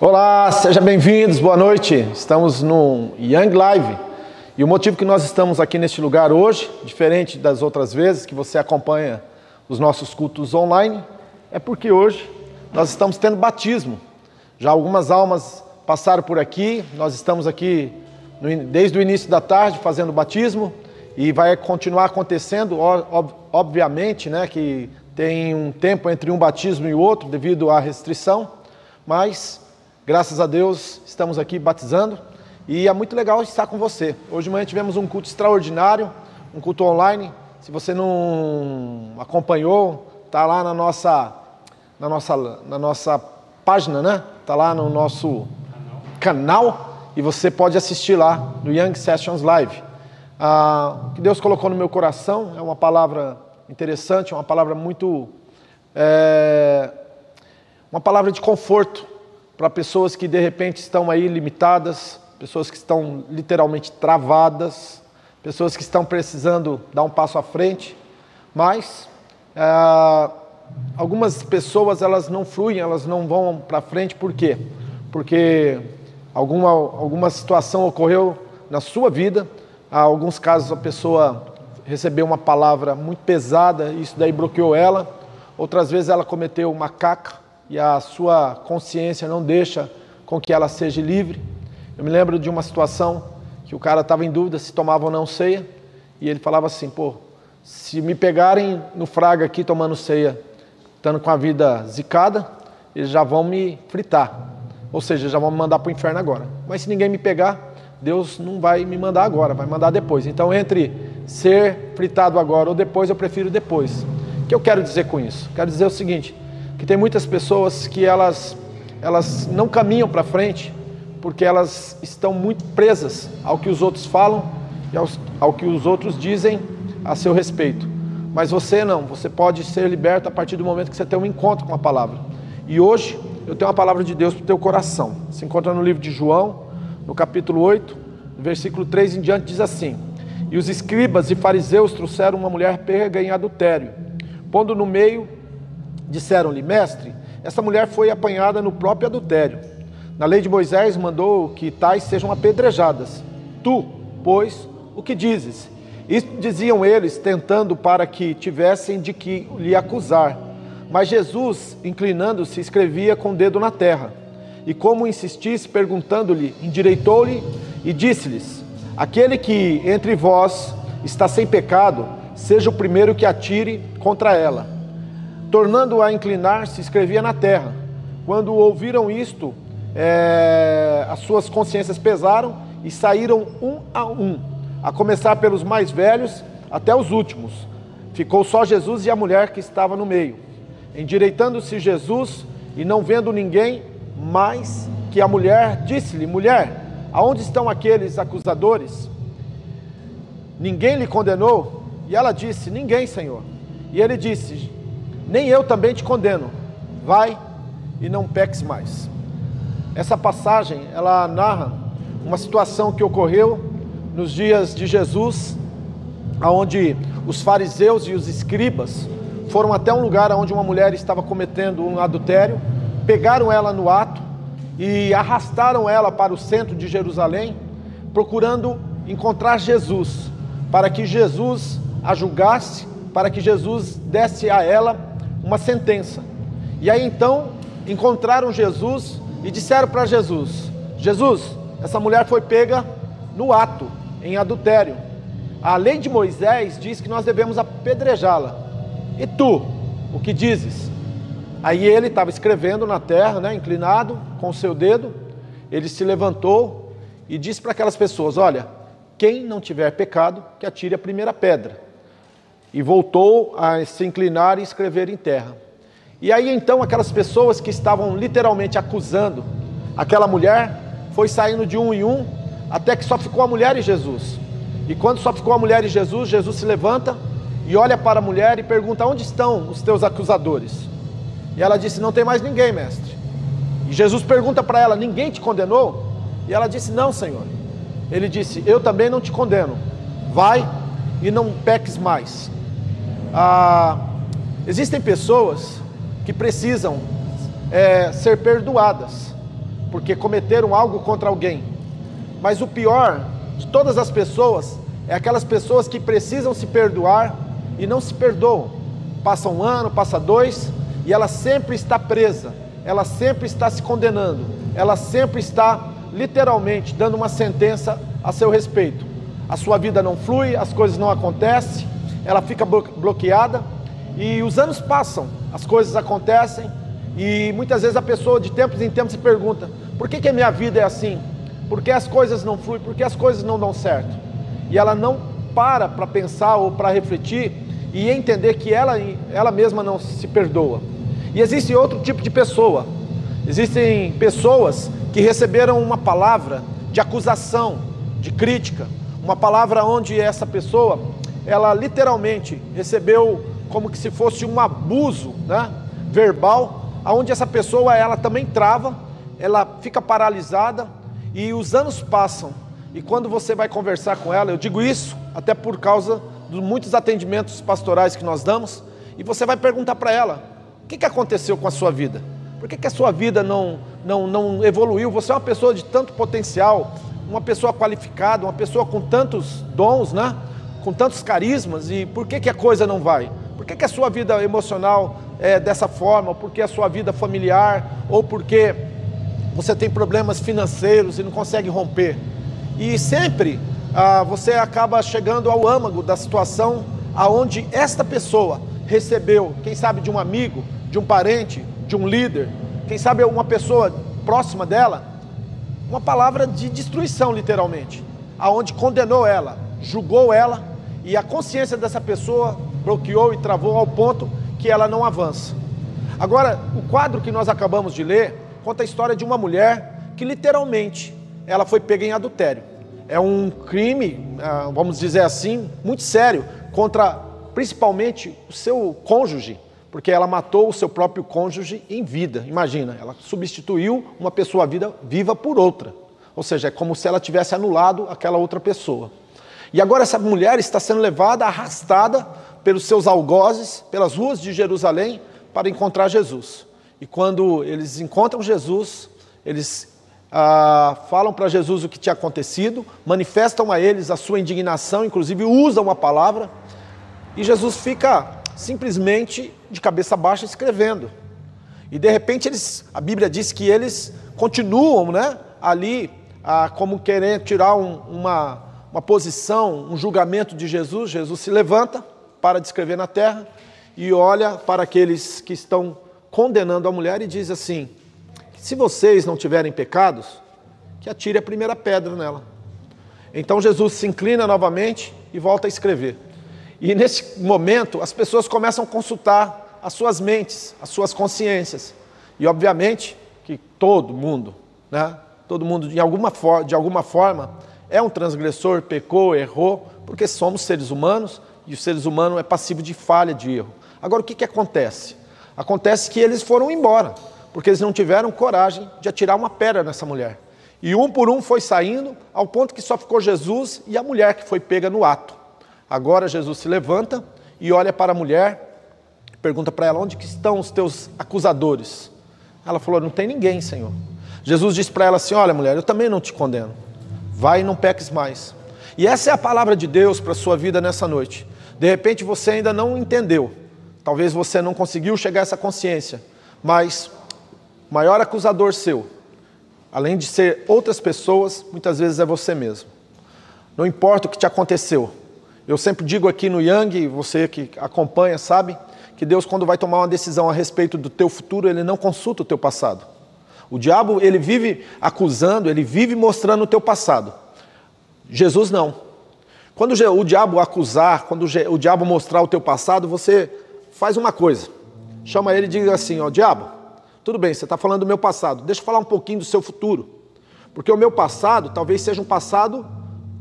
Olá, sejam bem-vindos, boa noite. Estamos no Young Live e o motivo que nós estamos aqui neste lugar hoje, diferente das outras vezes que você acompanha os nossos cultos online, é porque hoje nós estamos tendo batismo. Já algumas almas passaram por aqui, nós estamos aqui desde o início da tarde fazendo batismo e vai continuar acontecendo, ob, obviamente, né, que tem um tempo entre um batismo e outro devido à restrição, mas Graças a Deus, estamos aqui batizando e é muito legal estar com você. Hoje de manhã tivemos um culto extraordinário, um culto online. Se você não acompanhou, tá lá na nossa na nossa na nossa página, né? Tá lá no nosso canal e você pode assistir lá no Young Sessions Live. Ah, o que Deus colocou no meu coração é uma palavra interessante, uma palavra muito é, uma palavra de conforto para pessoas que de repente estão aí limitadas, pessoas que estão literalmente travadas, pessoas que estão precisando dar um passo à frente, mas é, algumas pessoas elas não fluem, elas não vão para frente, por quê? Porque alguma, alguma situação ocorreu na sua vida, há alguns casos a pessoa recebeu uma palavra muito pesada, isso daí bloqueou ela, outras vezes ela cometeu uma caca, e a sua consciência não deixa com que ela seja livre. Eu me lembro de uma situação que o cara estava em dúvida se tomava ou não ceia, e ele falava assim: pô, se me pegarem no fraga aqui tomando ceia, estando com a vida zicada, eles já vão me fritar, ou seja, já vão me mandar para o inferno agora. Mas se ninguém me pegar, Deus não vai me mandar agora, vai mandar depois. Então, entre ser fritado agora ou depois, eu prefiro depois. O que eu quero dizer com isso? Quero dizer o seguinte que tem muitas pessoas que elas, elas não caminham para frente porque elas estão muito presas ao que os outros falam e aos, ao que os outros dizem a seu respeito. Mas você não, você pode ser liberto a partir do momento que você tem um encontro com a palavra. E hoje eu tenho uma palavra de Deus para o teu coração. Se encontra no livro de João, no capítulo 8, versículo 3 em diante, diz assim: E os escribas e fariseus trouxeram uma mulher pega em adultério, pondo no meio Disseram-lhe, mestre, essa mulher foi apanhada no próprio adultério. Na lei de Moisés mandou que tais sejam apedrejadas. Tu, pois, o que dizes? Isto diziam eles, tentando para que tivessem de que lhe acusar. Mas Jesus, inclinando-se, escrevia com o dedo na terra. E como insistisse, perguntando-lhe, endireitou-lhe e disse-lhes: Aquele que entre vós está sem pecado, seja o primeiro que atire contra ela. Tornando-a a inclinar-se, escrevia na terra. Quando ouviram isto, é, as suas consciências pesaram e saíram um a um, a começar pelos mais velhos até os últimos. Ficou só Jesus e a mulher que estava no meio. Endireitando-se Jesus e não vendo ninguém mais que a mulher, disse-lhe: Mulher, aonde estão aqueles acusadores? Ninguém lhe condenou? E ela disse: Ninguém, Senhor. E ele disse: nem eu também te condeno. Vai e não peques mais. Essa passagem, ela narra uma situação que ocorreu nos dias de Jesus, aonde os fariseus e os escribas foram até um lugar onde uma mulher estava cometendo um adultério, pegaram ela no ato e arrastaram ela para o centro de Jerusalém, procurando encontrar Jesus, para que Jesus a julgasse, para que Jesus desse a ela uma sentença. E aí então encontraram Jesus e disseram para Jesus: Jesus, essa mulher foi pega no ato, em adultério. A lei de Moisés diz que nós devemos apedrejá-la. E tu, o que dizes? Aí ele estava escrevendo na terra, né, inclinado, com o seu dedo. Ele se levantou e disse para aquelas pessoas: Olha, quem não tiver pecado, que atire a primeira pedra e voltou a se inclinar e escrever em terra. E aí então aquelas pessoas que estavam literalmente acusando aquela mulher foi saindo de um em um até que só ficou a mulher e Jesus. E quando só ficou a mulher e Jesus, Jesus se levanta e olha para a mulher e pergunta: Onde estão os teus acusadores? E ela disse: Não tem mais ninguém, mestre. E Jesus pergunta para ela: Ninguém te condenou? E ela disse: Não, Senhor. Ele disse: Eu também não te condeno. Vai e não peques mais. Ah, existem pessoas que precisam é, ser perdoadas, porque cometeram algo contra alguém. Mas o pior de todas as pessoas é aquelas pessoas que precisam se perdoar e não se perdoam. Passa um ano, passa dois, e ela sempre está presa, ela sempre está se condenando, ela sempre está literalmente dando uma sentença a seu respeito. A sua vida não flui, as coisas não acontecem, ela fica bloqueada e os anos passam, as coisas acontecem e muitas vezes a pessoa de tempos em tempos se pergunta: por que, que a minha vida é assim? Por que as coisas não fluem? Por que as coisas não dão certo? E ela não para para pensar ou para refletir e entender que ela, ela mesma não se perdoa. E existe outro tipo de pessoa. Existem pessoas que receberam uma palavra de acusação, de crítica, uma palavra onde essa pessoa, ela literalmente recebeu como que se fosse um abuso, né, verbal, aonde essa pessoa ela também trava, ela fica paralisada e os anos passam. E quando você vai conversar com ela, eu digo isso até por causa de muitos atendimentos pastorais que nós damos, e você vai perguntar para ela: o que, que aconteceu com a sua vida? Por que, que a sua vida não, não, não evoluiu? Você é uma pessoa de tanto potencial, uma pessoa qualificada, uma pessoa com tantos dons, né? Com tantos carismas, e por que, que a coisa não vai? Por que, que a sua vida emocional é dessa forma? Por que a sua vida familiar? Ou porque você tem problemas financeiros e não consegue romper? E sempre ah, você acaba chegando ao âmago da situação aonde esta pessoa recebeu, quem sabe de um amigo, de um parente, de um líder, quem sabe uma pessoa próxima dela, uma palavra de destruição, literalmente, aonde condenou ela, julgou ela e a consciência dessa pessoa bloqueou e travou ao ponto que ela não avança. Agora, o quadro que nós acabamos de ler conta a história de uma mulher que literalmente ela foi pega em adultério é um crime, ah, vamos dizer assim, muito sério contra principalmente o seu cônjuge, porque ela matou o seu próprio cônjuge em vida. Imagina, ela substituiu uma pessoa vida, viva por outra. Ou seja, é como se ela tivesse anulado aquela outra pessoa. E agora essa mulher está sendo levada, arrastada pelos seus algozes, pelas ruas de Jerusalém, para encontrar Jesus. E quando eles encontram Jesus, eles ah, falam para Jesus o que tinha acontecido, manifestam a eles a sua indignação, inclusive usam uma palavra, e Jesus fica simplesmente de cabeça baixa escrevendo. E de repente eles, a Bíblia diz que eles continuam, né, ali, ah, como querendo tirar um, uma, uma posição, um julgamento de Jesus. Jesus se levanta, para de escrever na terra e olha para aqueles que estão condenando a mulher e diz assim: se vocês não tiverem pecados, que atire a primeira pedra nela. Então Jesus se inclina novamente e volta a escrever. E nesse momento as pessoas começam a consultar as suas mentes, as suas consciências. E obviamente que todo mundo, né, todo mundo de alguma, for de alguma forma é um transgressor, pecou, errou, porque somos seres humanos e o seres humano é passivo de falha, de erro. Agora o que, que acontece? Acontece que eles foram embora porque eles não tiveram coragem de atirar uma pedra nessa mulher. E um por um foi saindo, ao ponto que só ficou Jesus e a mulher que foi pega no ato. Agora Jesus se levanta e olha para a mulher, pergunta para ela: Onde que estão os teus acusadores? Ela falou: Não tem ninguém, Senhor. Jesus disse para ela assim: Olha, mulher, eu também não te condeno. Vai e não peques mais. E essa é a palavra de Deus para a sua vida nessa noite. De repente você ainda não entendeu, talvez você não conseguiu chegar a essa consciência, mas o maior acusador seu, além de ser outras pessoas, muitas vezes é você mesmo. Não importa o que te aconteceu. Eu sempre digo aqui no Yang, você que acompanha sabe, que Deus quando vai tomar uma decisão a respeito do teu futuro, ele não consulta o teu passado. O diabo, ele vive acusando, ele vive mostrando o teu passado. Jesus não. Quando o diabo acusar, quando o diabo mostrar o teu passado, você faz uma coisa. Chama ele e diga assim, ó, diabo, tudo bem, você está falando do meu passado. Deixa eu falar um pouquinho do seu futuro. Porque o meu passado talvez seja um passado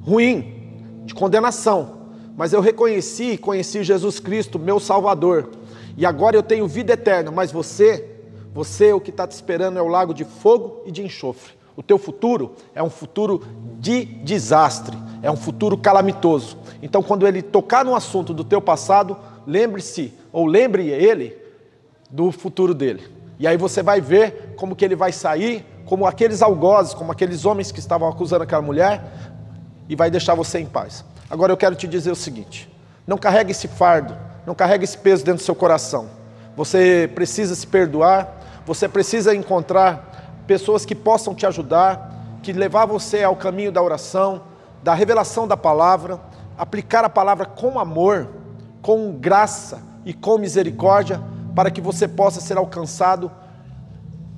ruim, de condenação. Mas eu reconheci e conheci Jesus Cristo, meu Salvador. E agora eu tenho vida eterna. Mas você, você, o que está te esperando é o lago de fogo e de enxofre. O teu futuro é um futuro de desastre, é um futuro calamitoso. Então, quando ele tocar no assunto do teu passado, lembre-se, ou lembre ele do futuro dele. E aí você vai ver como que ele vai sair, como aqueles algozes, como aqueles homens que estavam acusando aquela mulher, e vai deixar você em paz. Agora eu quero te dizer o seguinte: não carregue esse fardo, não carregue esse peso dentro do seu coração. Você precisa se perdoar, você precisa encontrar pessoas que possam te ajudar, que levar você ao caminho da oração, da revelação da palavra, aplicar a palavra com amor, com graça e com misericórdia, para que você possa ser alcançado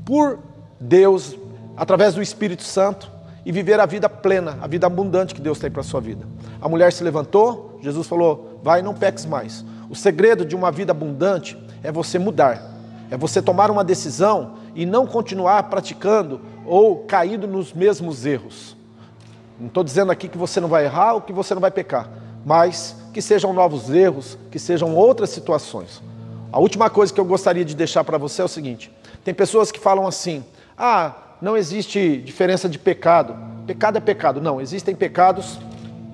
por Deus através do Espírito Santo e viver a vida plena, a vida abundante que Deus tem para a sua vida. A mulher se levantou, Jesus falou: Vai, não peques mais. O segredo de uma vida abundante é você mudar, é você tomar uma decisão e não continuar praticando ou caído nos mesmos erros. Não estou dizendo aqui que você não vai errar ou que você não vai pecar, mas que sejam novos erros, que sejam outras situações. A última coisa que eu gostaria de deixar para você é o seguinte: tem pessoas que falam assim, ah, não existe diferença de pecado. Pecado é pecado. Não, existem pecados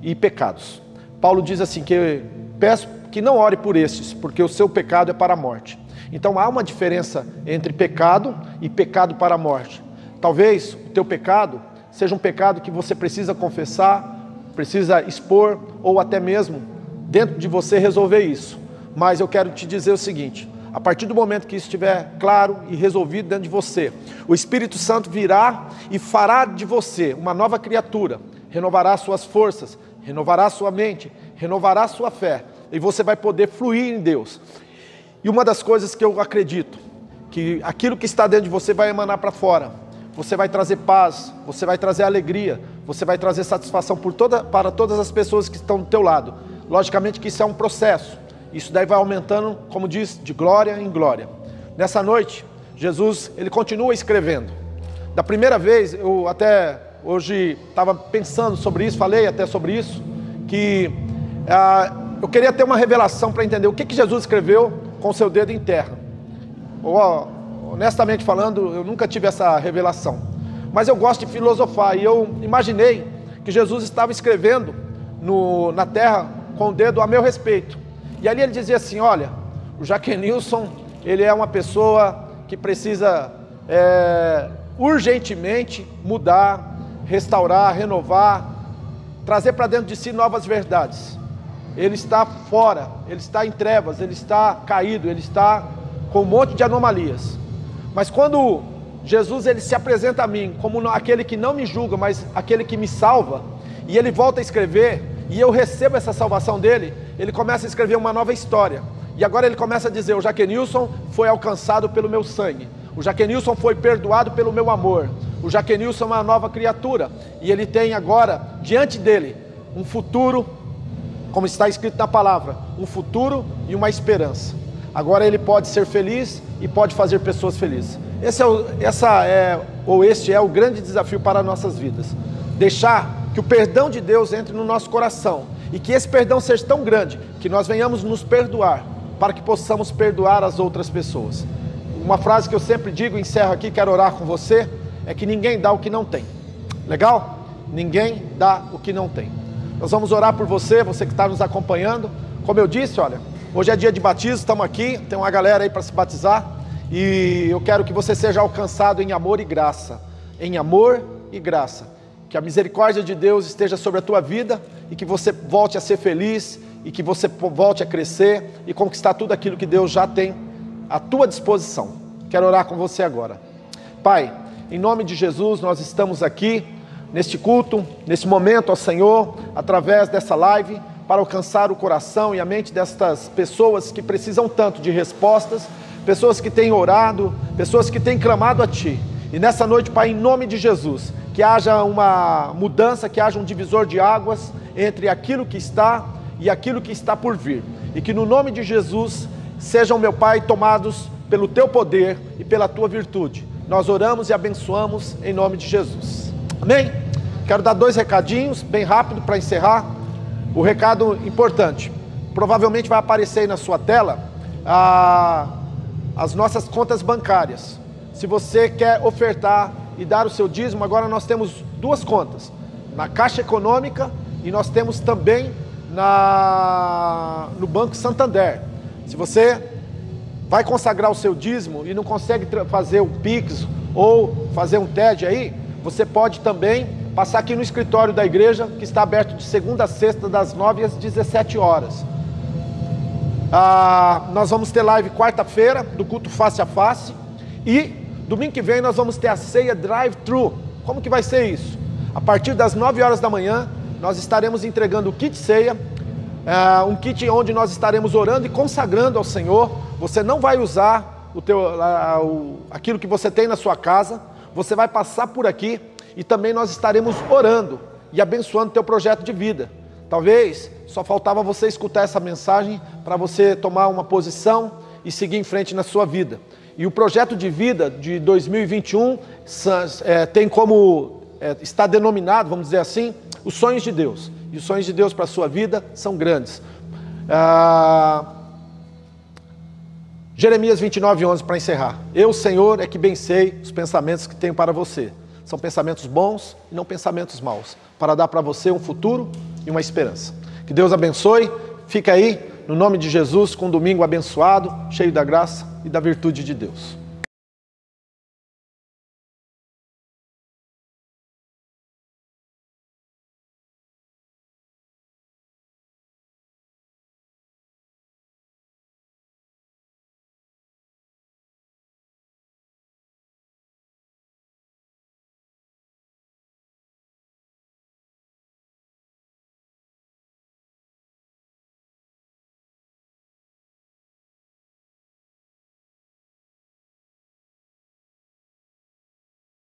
e pecados. Paulo diz assim: que peço que não ore por estes, porque o seu pecado é para a morte. Então há uma diferença entre pecado e pecado para a morte. Talvez o teu pecado seja um pecado que você precisa confessar, precisa expor ou até mesmo dentro de você resolver isso. Mas eu quero te dizer o seguinte: a partir do momento que isso estiver claro e resolvido dentro de você, o Espírito Santo virá e fará de você uma nova criatura, renovará suas forças, renovará sua mente, renovará sua fé, e você vai poder fluir em Deus. E uma das coisas que eu acredito, que aquilo que está dentro de você vai emanar para fora. Você vai trazer paz, você vai trazer alegria, você vai trazer satisfação toda, para todas as pessoas que estão do teu lado. Logicamente que isso é um processo. Isso daí vai aumentando, como diz, de glória em glória. Nessa noite, Jesus, ele continua escrevendo. Da primeira vez, eu até hoje estava pensando sobre isso, falei até sobre isso, que ah, eu queria ter uma revelação para entender o que, que Jesus escreveu com seu dedo em terra. honestamente falando, eu nunca tive essa revelação. Mas eu gosto de filosofar e eu imaginei que Jesus estava escrevendo no, na terra com o dedo a meu respeito. E ali ele dizia assim: olha, o Jaquenilson, ele é uma pessoa que precisa é, urgentemente mudar, restaurar, renovar, trazer para dentro de si novas verdades. Ele está fora, ele está em trevas, ele está caído, ele está com um monte de anomalias. Mas quando Jesus ele se apresenta a mim como aquele que não me julga, mas aquele que me salva, e ele volta a escrever, e eu recebo essa salvação dele, ele começa a escrever uma nova história. E agora ele começa a dizer: o Jaquenilson foi alcançado pelo meu sangue, o Jaquenilson foi perdoado pelo meu amor, o Jaquenilson é uma nova criatura, e ele tem agora diante dele um futuro, como está escrito na palavra, um futuro e uma esperança. Agora ele pode ser feliz e pode fazer pessoas felizes. Esse é o, essa é, ou este é o grande desafio para nossas vidas. Deixar que o perdão de Deus entre no nosso coração e que esse perdão seja tão grande que nós venhamos nos perdoar para que possamos perdoar as outras pessoas. Uma frase que eu sempre digo, encerro aqui, quero orar com você, é que ninguém dá o que não tem. Legal? Ninguém dá o que não tem. Nós vamos orar por você, você que está nos acompanhando. Como eu disse, olha, hoje é dia de batismo, estamos aqui, tem uma galera aí para se batizar. E eu quero que você seja alcançado em amor e graça. Em amor e graça que a misericórdia de Deus esteja sobre a tua vida e que você volte a ser feliz e que você volte a crescer e conquistar tudo aquilo que Deus já tem à tua disposição. Quero orar com você agora. Pai, em nome de Jesus, nós estamos aqui neste culto, nesse momento, ó Senhor, através dessa live, para alcançar o coração e a mente destas pessoas que precisam tanto de respostas, pessoas que têm orado, pessoas que têm clamado a Ti. E nessa noite, Pai, em nome de Jesus, que haja uma mudança, que haja um divisor de águas entre aquilo que está e aquilo que está por vir. E que no nome de Jesus sejam, meu Pai, tomados pelo teu poder e pela tua virtude. Nós oramos e abençoamos em nome de Jesus. Amém? Quero dar dois recadinhos, bem rápido, para encerrar. O recado importante: provavelmente vai aparecer aí na sua tela a, as nossas contas bancárias. Se você quer ofertar e dar o seu dízimo, agora nós temos duas contas: na Caixa Econômica e nós temos também na, no Banco Santander. Se você vai consagrar o seu dízimo e não consegue fazer o Pix ou fazer um TED aí, você pode também passar aqui no escritório da igreja, que está aberto de segunda a sexta, das 9 às 17 horas. Ah, nós vamos ter live quarta-feira, do culto face a face, e domingo que vem nós vamos ter a ceia drive-thru. Como que vai ser isso? A partir das 9 horas da manhã, nós estaremos entregando o kit ceia, ah, um kit onde nós estaremos orando e consagrando ao Senhor. Você não vai usar o teu, aquilo que você tem na sua casa, você vai passar por aqui e também nós estaremos orando e abençoando teu projeto de vida. Talvez só faltava você escutar essa mensagem para você tomar uma posição e seguir em frente na sua vida. E o projeto de vida de 2021 é, tem como é, está denominado, vamos dizer assim, os sonhos de Deus. E os sonhos de Deus para a sua vida são grandes. Ah, Jeremias 29, 11 para encerrar. Eu, Senhor, é que bem sei os pensamentos que tenho para você. São pensamentos bons e não pensamentos maus, para dar para você um futuro e uma esperança. Que Deus abençoe. Fica aí, no nome de Jesus, com um domingo abençoado, cheio da graça e da virtude de Deus.